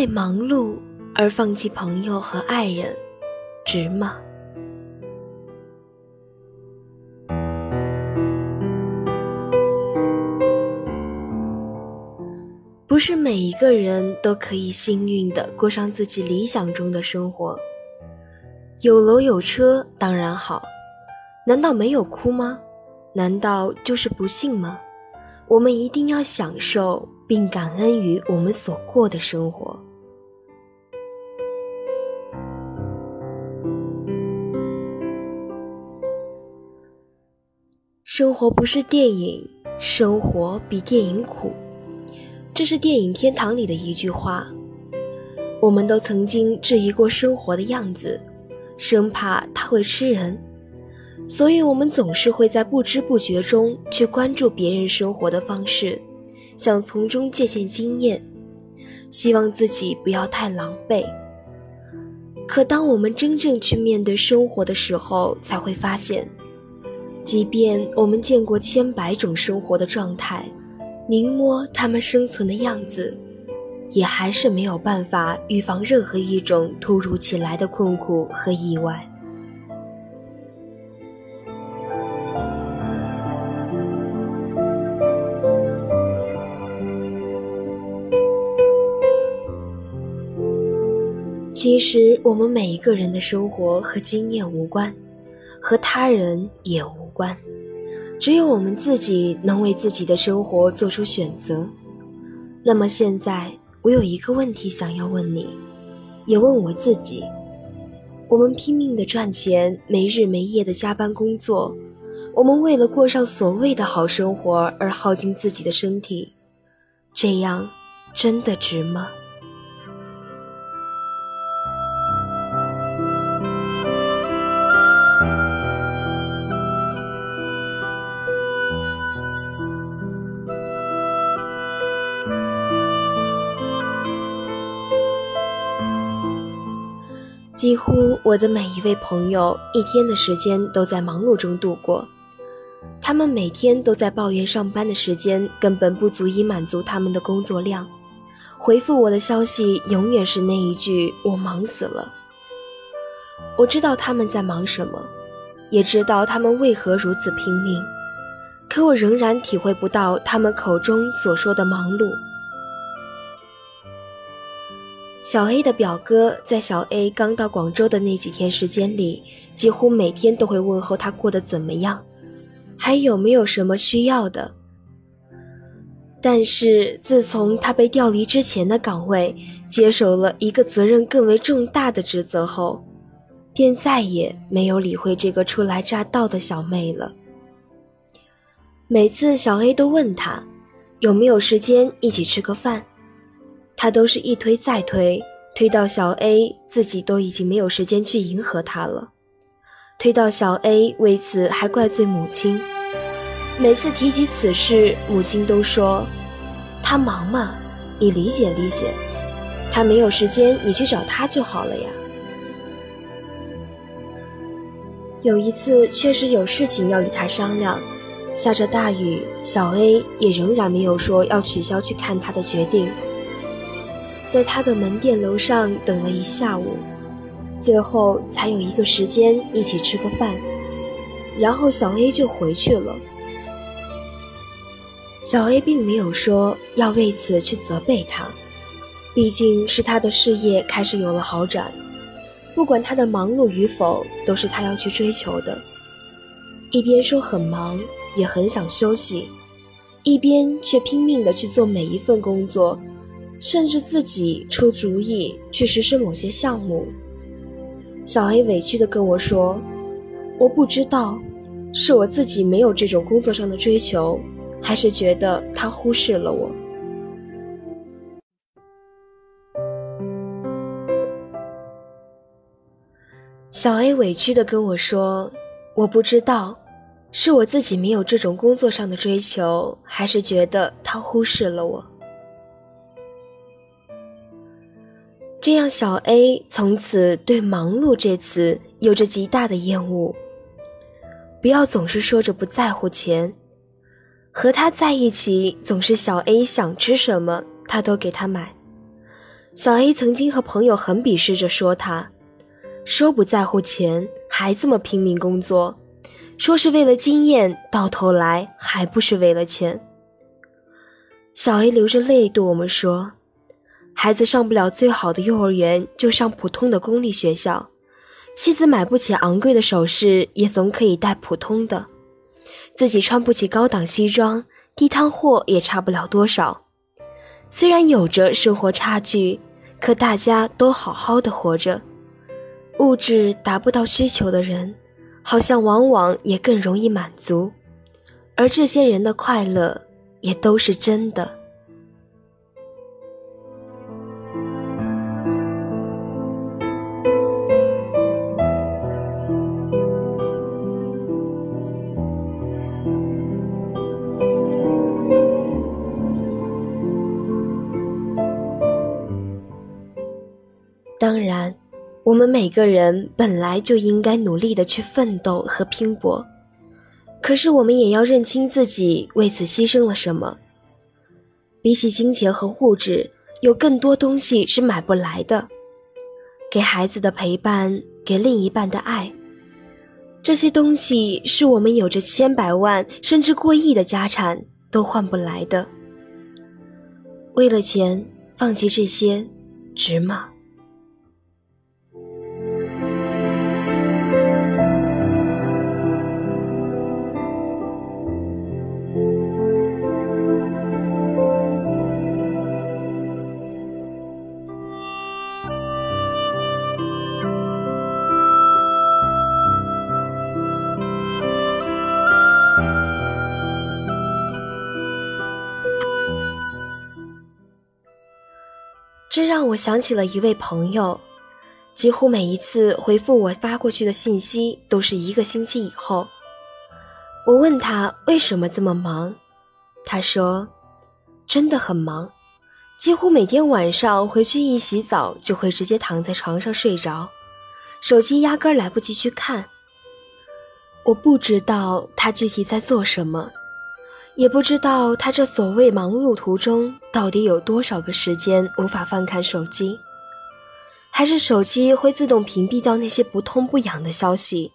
为忙碌而放弃朋友和爱人，值吗？不是每一个人都可以幸运的过上自己理想中的生活。有楼有车当然好，难道没有哭吗？难道就是不幸吗？我们一定要享受并感恩于我们所过的生活。生活不是电影，生活比电影苦。这是电影《天堂》里的一句话。我们都曾经质疑过生活的样子，生怕它会吃人，所以我们总是会在不知不觉中去关注别人生活的方式，想从中借鉴经验，希望自己不要太狼狈。可当我们真正去面对生活的时候，才会发现，即便我们见过千百种生活的状态。凝摸他们生存的样子，也还是没有办法预防任何一种突如其来的困苦和意外。其实，我们每一个人的生活和经验无关，和他人也无关。只有我们自己能为自己的生活做出选择。那么现在，我有一个问题想要问你，也问我自己：我们拼命的赚钱，没日没夜的加班工作，我们为了过上所谓的好生活而耗尽自己的身体，这样真的值吗？几乎我的每一位朋友一天的时间都在忙碌中度过，他们每天都在抱怨上班的时间根本不足以满足他们的工作量，回复我的消息永远是那一句“我忙死了”。我知道他们在忙什么，也知道他们为何如此拼命，可我仍然体会不到他们口中所说的忙碌。小 A 的表哥在小 A 刚到广州的那几天时间里，几乎每天都会问候他过得怎么样，还有没有什么需要的。但是自从他被调离之前的岗位，接手了一个责任更为重大的职责后，便再也没有理会这个初来乍到的小妹了。每次小 A 都问他，有没有时间一起吃个饭。他都是一推再推，推到小 A 自己都已经没有时间去迎合他了，推到小 A 为此还怪罪母亲。每次提及此事，母亲都说：“他忙嘛，你理解理解，他没有时间，你去找他就好了呀。”有一次确实有事情要与他商量，下着大雨，小 A 也仍然没有说要取消去看他的决定。在他的门店楼上等了一下午，最后才有一个时间一起吃个饭，然后小 A 就回去了。小 A 并没有说要为此去责备他，毕竟是他的事业开始有了好转，不管他的忙碌与否，都是他要去追求的。一边说很忙，也很想休息，一边却拼命的去做每一份工作。甚至自己出主意去实施某些项目。小 A 委屈地跟我说：“我不知道，是我自己没有这种工作上的追求，还是觉得他忽视了我。”小 A 委屈地跟我说：“我不知道，是我自己没有这种工作上的追求，还是觉得他忽视了我。”这让小 A 从此对“忙碌”这词有着极大的厌恶。不要总是说着不在乎钱，和他在一起总是小 A 想吃什么他都给他买，小 A 曾经和朋友很鄙视着说他，说不在乎钱还这么拼命工作，说是为了经验，到头来还不是为了钱。小 A 流着泪对我们说：“孩子上不了最好的幼儿园，就上普通的公立学校。妻子买不起昂贵的首饰，也总可以戴普通的。自己穿不起高档西装，地摊货也差不了多少。虽然有着生活差距，可大家都好好的活着。物质达不到需求的人，好像往往也更容易满足，而这些人的快乐。”也都是真的。每个人本来就应该努力的去奋斗和拼搏。可是，我们也要认清自己为此牺牲了什么。比起金钱和物质，有更多东西是买不来的。给孩子的陪伴，给另一半的爱，这些东西是我们有着千百万甚至过亿的家产都换不来的。为了钱放弃这些，值吗？这让我想起了一位朋友，几乎每一次回复我发过去的信息都是一个星期以后。我问他为什么这么忙，他说：“真的很忙，几乎每天晚上回去一洗澡就会直接躺在床上睡着，手机压根来不及去看。”我不知道他具体在做什么。也不知道他这所谓忙碌途中到底有多少个时间无法翻看手机，还是手机会自动屏蔽掉那些不痛不痒的消息？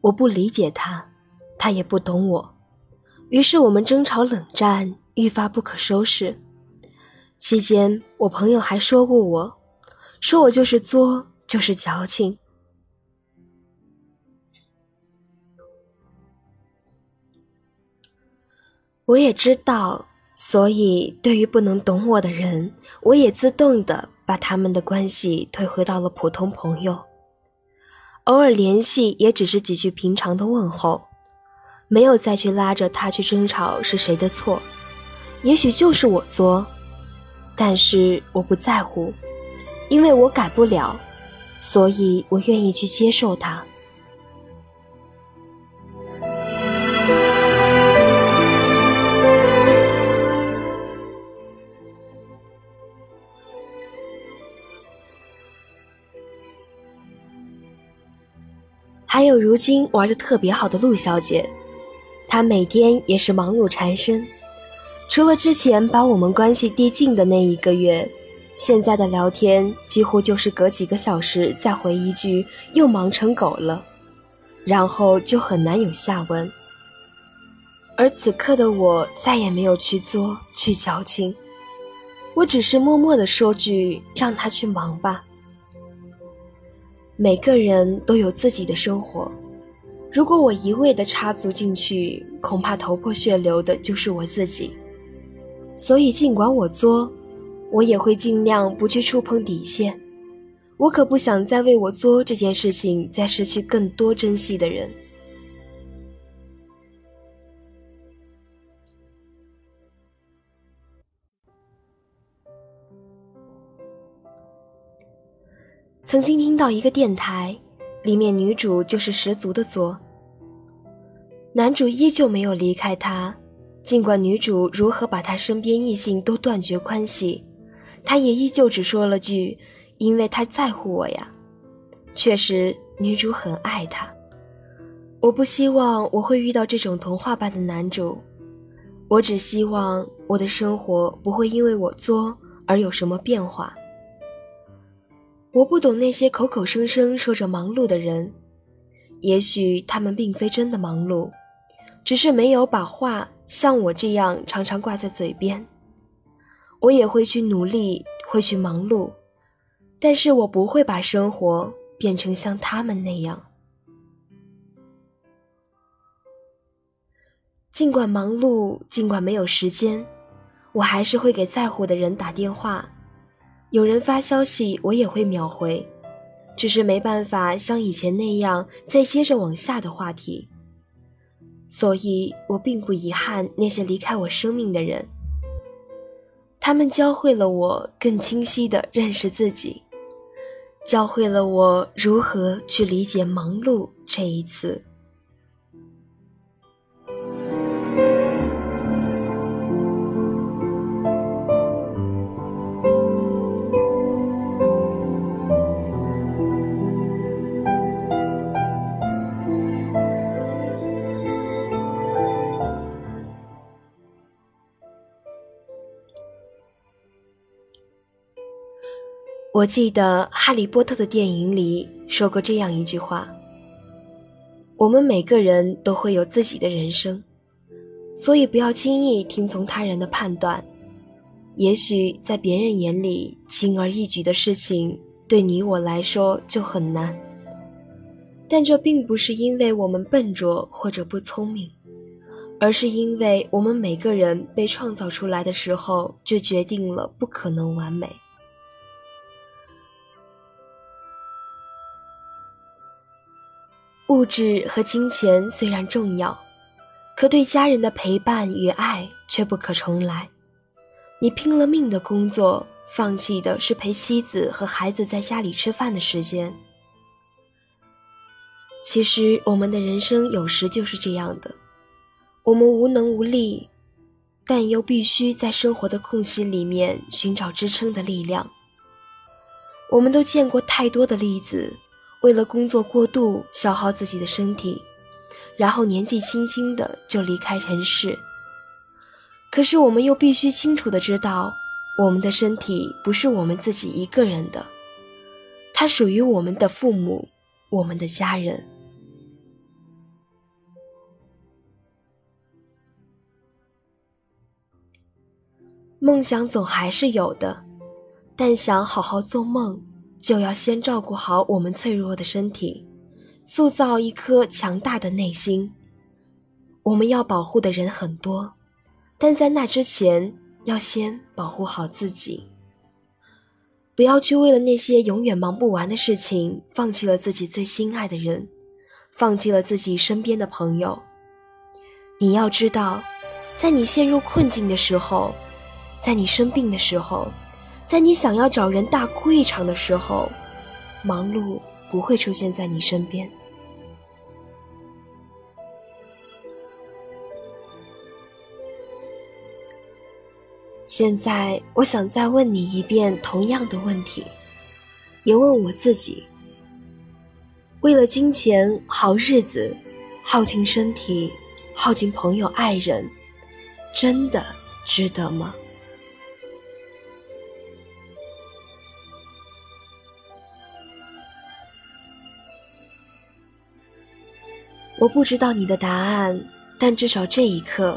我不理解他，他也不懂我，于是我们争吵冷战愈发不可收拾。期间，我朋友还说过我，说我就是作，就是矫情。我也知道，所以对于不能懂我的人，我也自动的把他们的关系退回到了普通朋友。偶尔联系也只是几句平常的问候，没有再去拉着他去争吵是谁的错。也许就是我作，但是我不在乎，因为我改不了，所以我愿意去接受他。还有如今玩的特别好的陆小姐，她每天也是忙碌缠身。除了之前把我们关系递进的那一个月，现在的聊天几乎就是隔几个小时再回一句“又忙成狗了”，然后就很难有下文。而此刻的我再也没有去作去矫情，我只是默默的说句“让他去忙吧”。每个人都有自己的生活，如果我一味的插足进去，恐怕头破血流的就是我自己。所以，尽管我作，我也会尽量不去触碰底线。我可不想再为我作这件事情再失去更多珍惜的人。曾经听到一个电台，里面女主就是十足的作，男主依旧没有离开她，尽管女主如何把他身边异性都断绝关系，他也依旧只说了句：“因为他在乎我呀。”确实，女主很爱他。我不希望我会遇到这种童话般的男主，我只希望我的生活不会因为我作而有什么变化。我不懂那些口口声声说着忙碌的人，也许他们并非真的忙碌，只是没有把话像我这样常常挂在嘴边。我也会去努力，会去忙碌，但是我不会把生活变成像他们那样。尽管忙碌，尽管没有时间，我还是会给在乎的人打电话。有人发消息，我也会秒回，只是没办法像以前那样再接着往下的话题。所以我并不遗憾那些离开我生命的人。他们教会了我更清晰地认识自己，教会了我如何去理解“忙碌”这一词。我记得《哈利波特》的电影里说过这样一句话：“我们每个人都会有自己的人生，所以不要轻易听从他人的判断。也许在别人眼里轻而易举的事情，对你我来说就很难。但这并不是因为我们笨拙或者不聪明，而是因为我们每个人被创造出来的时候就决定了不可能完美。”物质和金钱虽然重要，可对家人的陪伴与爱却不可重来。你拼了命的工作，放弃的是陪妻子和孩子在家里吃饭的时间。其实，我们的人生有时就是这样的：我们无能无力，但又必须在生活的空隙里面寻找支撑的力量。我们都见过太多的例子。为了工作过度消耗自己的身体，然后年纪轻轻的就离开人世。可是我们又必须清楚的知道，我们的身体不是我们自己一个人的，它属于我们的父母，我们的家人。梦想总还是有的，但想好好做梦。就要先照顾好我们脆弱的身体，塑造一颗强大的内心。我们要保护的人很多，但在那之前，要先保护好自己。不要去为了那些永远忙不完的事情，放弃了自己最心爱的人，放弃了自己身边的朋友。你要知道，在你陷入困境的时候，在你生病的时候。在你想要找人大哭一场的时候，忙碌不会出现在你身边。现在，我想再问你一遍同样的问题，也问我自己：为了金钱、好日子，耗尽身体，耗尽朋友、爱人，真的值得吗？我不知道你的答案，但至少这一刻，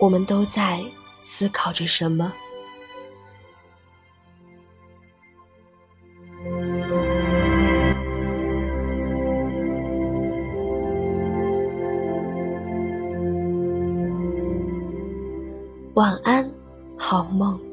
我们都在思考着什么。晚安，好梦。